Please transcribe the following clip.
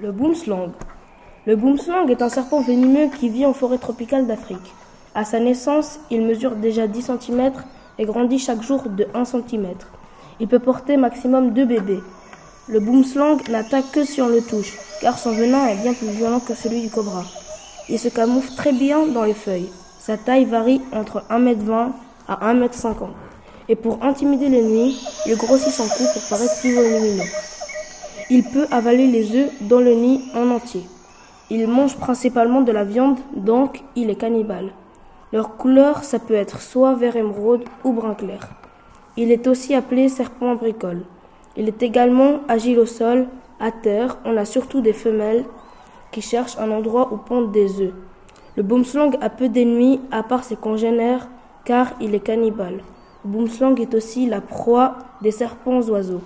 Le boomslang. Le boomslang est un serpent venimeux qui vit en forêt tropicale d'Afrique. À sa naissance, il mesure déjà 10 cm et grandit chaque jour de 1 cm. Il peut porter maximum 2 bébés. Le boomslang n'attaque que si on le touche, car son venin est bien plus violent que celui du cobra. Il se camoufle très bien dans les feuilles. Sa taille varie entre 1m20 à 1m50. Et pour intimider l'ennemi, il grossit son cou pour paraître plus volumineux. Il peut avaler les œufs dans le nid en entier. Il mange principalement de la viande, donc il est cannibale. Leur couleur, ça peut être soit vert émeraude ou brun clair. Il est aussi appelé serpent bricole. Il est également agile au sol, à terre. On a surtout des femelles qui cherchent un endroit où pondent des œufs. Le boomslang a peu d'ennemis à part ses congénères car il est cannibale. Le boomslang est aussi la proie des serpents oiseaux.